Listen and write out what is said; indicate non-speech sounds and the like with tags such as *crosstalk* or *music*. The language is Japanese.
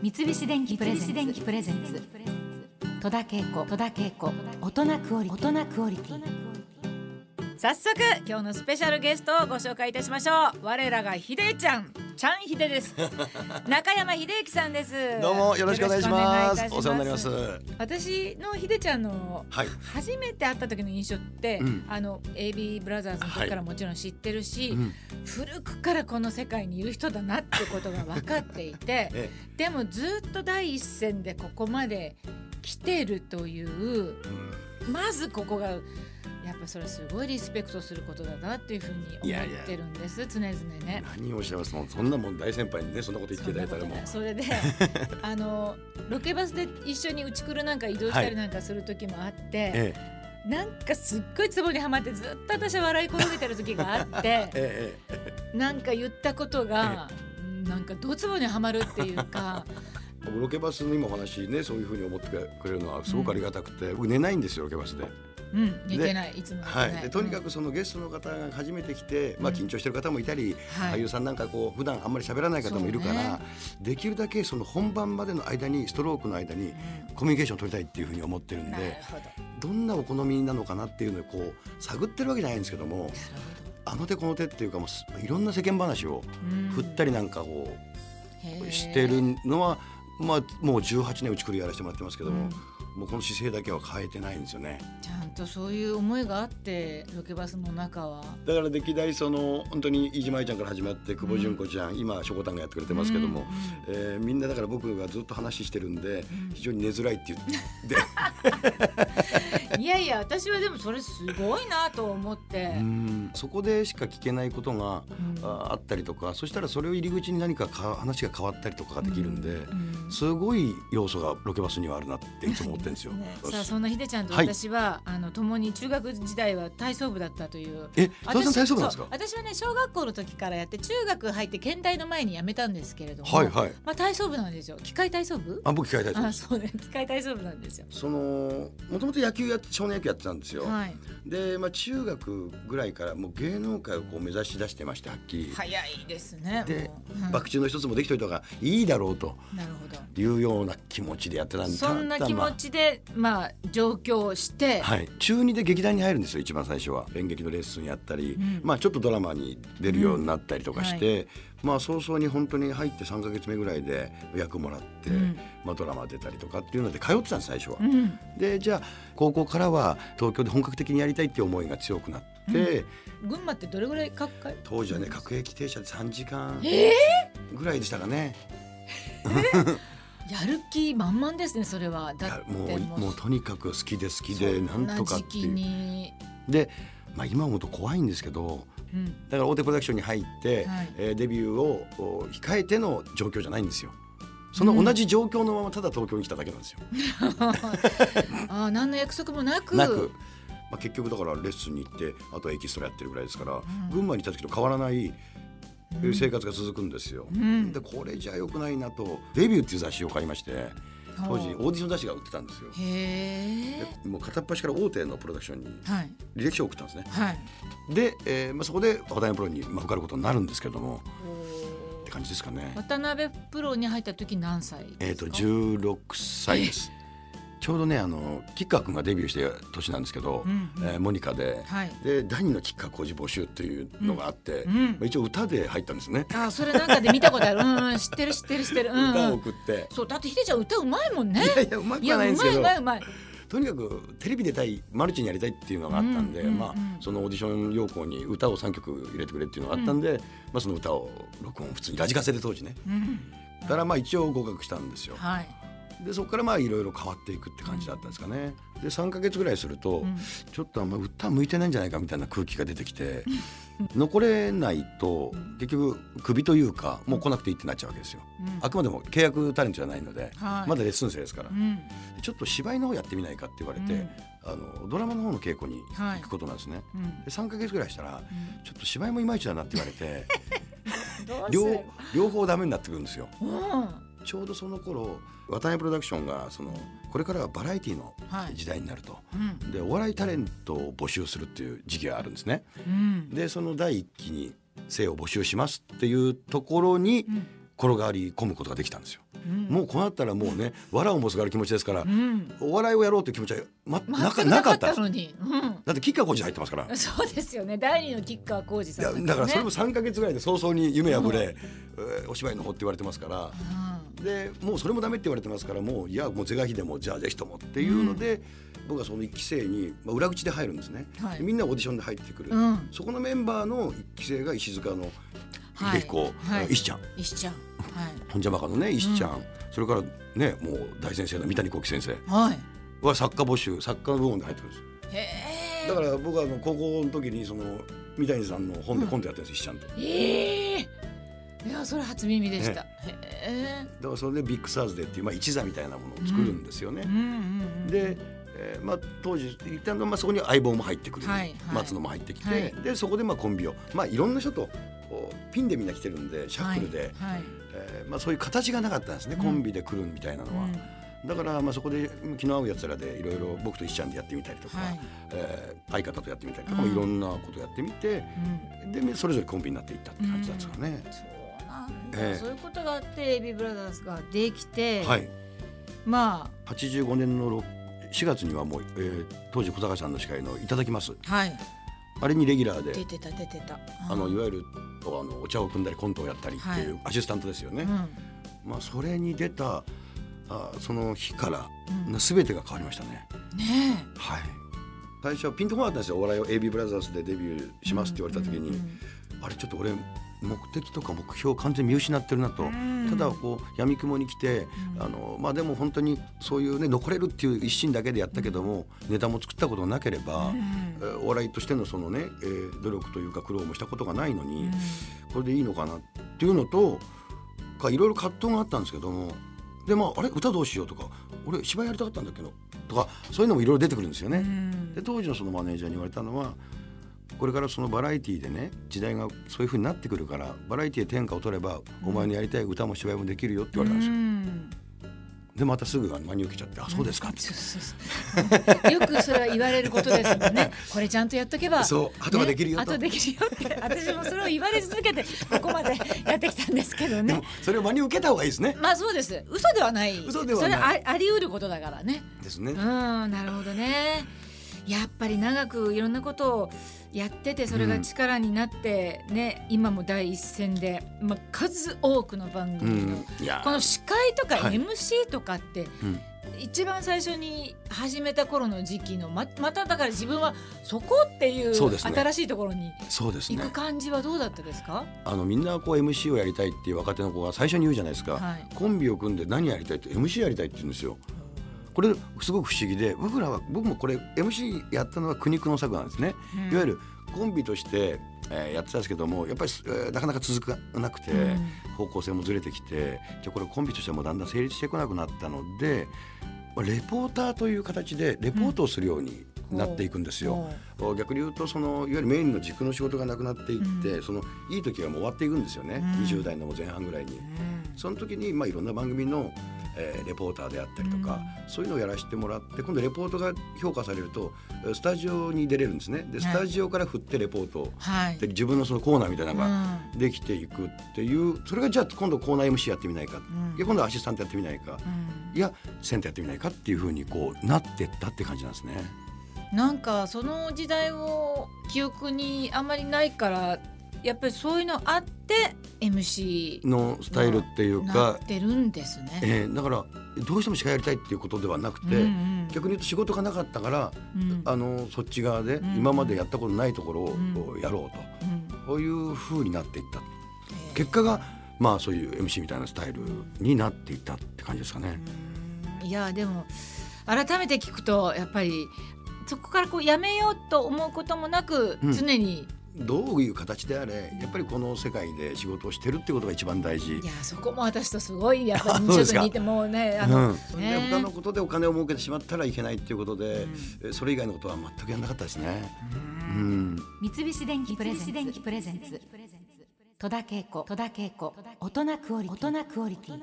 三菱電機プレゼンツ。戸田恵子。戸田恵子。大人クオリ大人クオリティ。早速今日のスペシャルゲストをご紹介いたしましょう。我らがひでちゃんちゃんひでです。*laughs* 中山秀幸さんです。どうもよろしくお願いします。お世話になります。私のひでちゃんのはい。初めて会った時の印象って、うん。あの AB ブラザーズの時からもちろん知ってるし、うん。古くからこの世界にいる人だなってことが分かっていて *laughs* えでもずっと第一線でここまで来てるというまずここがやっぱそれすごいリスペクトすることだなっていうふうに思ってるんです常々ね。何をおっしゃいますもうそんなもん大先輩にねそんなこと言っていただいたらも。う *laughs* それで *laughs* あのロケバスで一緒にうち来るなんか移動したりなんかする時もあって、えなんかすっごいツボにはまってずっと私は笑い転げてる時があって *laughs* えええなんか言ったことがなんかドツボにはまるっていうか僕ロケバスにもお話ねそういうふうに思ってくれるのはすごくありがたくて、僕寝ないんですよロケバスで。うん寝てないいつもはい。い、でとにかくそのゲストの方が初めて来て、まあ、緊張してる方もいたり、はい。俳優さんなんかこう普段あんまり喋らない方もいるから、できるだけその本番までの間にストロークの間にコミュニケーションを取りたいっていうふうに思ってるんでほど。どんなお好みなのかなっていうのをこう探ってるわけじゃないんですけどもあの手この手っていうかもうすいろんな世間話をうん。振ったりなんかこへー。うしてるのは、まあ、もう18年うちくりやらせてもらってますけども、うんもうこの姿勢だけは変えてないんですよね。ちゃんとそういう思いがあってロケバスの中は。だから歴代その本当に飯島愛ちゃんから始まって久保純子ちゃん、今しょこたんがやってくれてますけども、えーみんなだから僕がずっと話してるんで、非常に寝づらいって言って。い *laughs* やいや私はでもそれすごいなと思って、うん。そこでしか聞けないことが、うん。ああったりとかそしたらそれを入り口に何かか話が変わったりとかができるんで、うん。すごい要素がロケバスにはあるなっていつも思ってるんですよ。*laughs* ね、さあそんなひでちゃんとはい。私は、あの共に中学時代は体操部だったという。え、佐藤さん体操部なんですか？私はね小学校の時からやって中学入って県大の前に辞めたんですけれども、はいはい。まあ体操部なんですよ。機械体操部？あ、僕機械体操あです。そうね。機械体操部なんですよ。そのもともと野球やって少年野球やってたんですよ。はい。で、まあ中学ぐらいからもう芸能界をこう目指し出してましてはっきり。早いですねでもう、うん。爆中の一つもできといた方がいいだろうと。なるほど。いうような気持ちでやってたんでそんな気持ちでまあ。上京をして、はい、中2で劇団に入るんですよ一番最初は。演劇のレッスンやったり、うん。まあ、ちょっとドラマに出るようになったりとかして、まあ早々に本当に入って3か月目ぐらいで役もらって、うん。まあ、ドラマ出たりとかっていうので通ってたんです最初は。うん。でじゃあ高校からは東京で本格的にやりたいっていう思いが強くなって、群馬ってどれぐらいかか当時はね各駅停車で3時間えぐらいでしたかね。*laughs* やる気満々ですねそれは。いだやってもう。もうとにかく好きで好きでなんとかっていう。に、で、まあ、今思うと怖いんですけどうん、だから大手プロダクションに入って、はい。えーデビューをお控えての状況じゃないんですよ。その同じ状況のままただ東京に来ただけなんですよ。*laughs* ああ何の約束もなく。なく、まあ、結局だからレッスンに行ってあとはエキストラやってるぐらいですから、群馬にいた時と変わらないうん。生活が続くんですよ。うん。でこれじゃ良くないなとデビューっていう雑誌を買いまして当時オーディション雑誌が売ってたんですよ。へえでもう片っ端から大手のプロダクションにはい履歴書を送ったんですね。はいで、えーまあ、そこで話題のプロに、まあ、受かることになるんですけどもって感じですかね。渡辺プロに入った時何歳えっ、とですか16歳です。ちょうどねあのキッカー君がデビューして年なんですけど、うんうん。えーモニカで、はい。で第二のキッカー工事募集っていうのがあって、うん。まあ、一応歌で入ったんですね。あそれなんかで見たことある。うんうん知ってる知ってる知ってる。うん、歌をうん、送って、そうだってひでちゃん歌うまいもんね。いやいやうまくいやうまいはないんですけど。うまいうまいとにかくテレビ出たいマルチにやりたいっていうのがあったんで、うんうんうん。まあ、そのオーディション要項に歌を3曲入れてくれっていうのがあったんで、まあ、その歌を録音普通にラジカセで当時ね。うん。だからまあ一応合格したんですよ。はいでそこからまあいろいろ変わっていくって感じだったんですかね。で3か月ぐらいすると、ん。ちょっとあんま歌向いてないんじゃないかみたいな空気が出てきて残れないと結局クビというかもう来なくていいってなっちゃうわけですよ。うん。あくまでも契約タレントじゃないので、はい。まだレッスン生ですから、うん。ちょっと芝居の方やってみないかって言われて、うん。あのドラマの方の稽古にはい。行くことなんですね。うん。で3か月ぐらいしたら、ちょっと芝居もいまいちだなって言われて *laughs* 両両方ダメになってくるんですよ。うんちょうどその頃渡辺プロダクションがそのこれからはバラエティのはい。時代になると、うん。でお笑いタレントを募集するっていう時期があるんですね。うん。でその第一期に生を募集しますっていうところにん。転がり込むことができたんですよ。うもうこうなったらもうね藁をもすがる気持ちですから、うん。お笑いをやろうという気持ちは、ま、なかなかったのに、うん。だって吉川浩司入ってますから。そうですよね。第二の吉川浩司さんだからそれもも、3か月ぐらいで早々に夢破れ、えーお芝居の方って言われてますからでもうそれもダメって言われてますからもういやもう是が非でもじゃあぜひともっていうので、僕はその1期生に、まあ、裏口で入るんですね、はい。でみんなオーディションで入ってくる、うん。そこのメンバーの1期生が石塚のはい。秀彦、はい。石ちゃん。石ちゃん。はい。ホンジャマカのね石ちゃん、それからねもう大先生の三谷幸喜先生。はい。は作家募集作家の部門で入ってくるんです。へえ。だから僕はあの高校の時にその三谷さんの本でコントやってるんです、石ちゃんと。ええいやそれ初耳でした、へえ。だからそれでビッグサーズデーっていう、まあ、一座みたいなものを作るんですよね。うん。うんうんで、えーまあ、当時一旦、まあ、そこに相棒も入ってくる、はいはい。松野も入ってきて、はい。でそこでまあコンビを、まあ、いろんな人とピンでみんな来てるんでシャッフルで、はい。はいえーまあ、そういう形がなかったんですね、コンビで来るみたいなのは。だからまあそこで気の合うやつらでいろいろ僕と一緒にやってみたりとか、はい。えー相方とやってみたりとか、うん。いろんなことやってみて、でそれぞれコンビになっていったって感じなんですかね。そうなんだ、ええ。そういうことがあってエビブラザーズができて、はい。ま85年の4月にはもう、えー当時小坂さんの司会の「いただきます。あはい」あれにレギュラーで出てた出てた。あのいわゆるあのお茶を汲んだりコントをやったりっていうアシスタントですよね。うん。まあ、それに出たあその日からうん。全てが変わりましたね。ねはい。最初はピンとこなかったんですよ。お笑いを AB ブラザーズでデビューしますって言われた時に、うんうん。あれちょっと俺目的とか目標を完全に見失ってるなと、ん。ただこう闇雲に来て、あのまあでも本当にそういうね残れるっていう一心だけでやったけども、ネタも作ったことがなければ、えーお笑いとしてのそのね、えー努力というか苦労もしたことがないのに、これでいいのかなっていうのとかいろいろ葛藤があったんですけどもでまああれ？歌どうしようとか俺芝居やりたかったんだけどとかそういうのもいろいろ出てくるんですよね。うん。で当時のそのマネージャーに言われたのはこれからそのバラエティーでね時代がそういう風になってくるからバラエティーで天下を取ればお前のやりたい歌も芝居もできるよって言われたんですよ。うんでまたすぐ真に受けちゃって「あそうですか」って。よくそれは言われることですもんね。これちゃんとやっとけば。そうあとはできるよとねあとできるよって、私もそれを言われ続けて、ここまでやってきたんですけどでねも。それを真に受けた方がいいですね。まあそうです。嘘ではない。嘘ではないそれああり得ることだからね。ですねうん、。なるほどね。やっぱり長くいろんなことをやっててそれが力になってね、今も第一線で、まあ、数多くの番う組の、ん、いやこの司会とかはい。MC とかって、うん。一番最初に始めた頃の時期のままただから自分はそこっていう新しいところに行く感じはどうだったですか、あのみんなこう MC をやりたいっていう若手の子が最初に言うじゃないですか、はい。コンビを組んで何やりたいって MC やりたいって言うんですよこれすごく不思議で僕らは僕もこれ MC やったのは苦肉の策なんですね、うん。いわゆるコンビとして、えーやってたんですけどもやっぱり、えーなかなか続かなくて、うん。方向性もずれてきてじゃあこれコンビとしてはもうだんだん成立してこなくなったのでまあレポーターという形でレポートをするようになっていくんですよ。逆に言うとそのいわゆるメインの軸の仕事がなくなっていって、そのいい時はもう終わっていくんですよね、うん。20代の前半ぐらいに。その時に、まあ、いろんな番組の、えーレポーターであったりとか、そういうのをやらせてもらって今度レポートが評価されるとえースタジオに出れるんですね。でスタジオから振ってレポートを、はい。で自分のそのコーナーみたいなのがうん。できていくっていうそれがじゃあ今度コーナー MC やってみないか、ん。いや今度はアシスタントやってみないか、うん。いやセンターやってみないかっていうふうにこうなってったって感じなんですね。なんかその時代を記憶にあんまりないからやっぱりそういうのあって MC のスタイルっていうなかっ、てるんですね。えーだからどうしても司会やりたいっていうことではなくて、うんうん逆に言うと仕事がなかったから、うん。あのそっち側でん今までやったことないところをやろうと、うん。こういうふうになっていった。えー。結果がまあそういう MC みたいなスタイルになっていったって感じですかね。いやでも改めて聞くとやっぱりそこからこうやめようと思うこともなく、うん。常に。どういう形であれやっぱりこの世界で仕事をしてるってことが一番大事。い。やそこも私とすごいやっぱりちょっと似てもうねあうの、ん、でね他のことでお金を儲けてしまったらいけないっていうことで、えそれ以外のことは全くやらなかったですね。うん。三菱電機プレゼンツ。戸田恵子。戸田恵子。大人クオリティ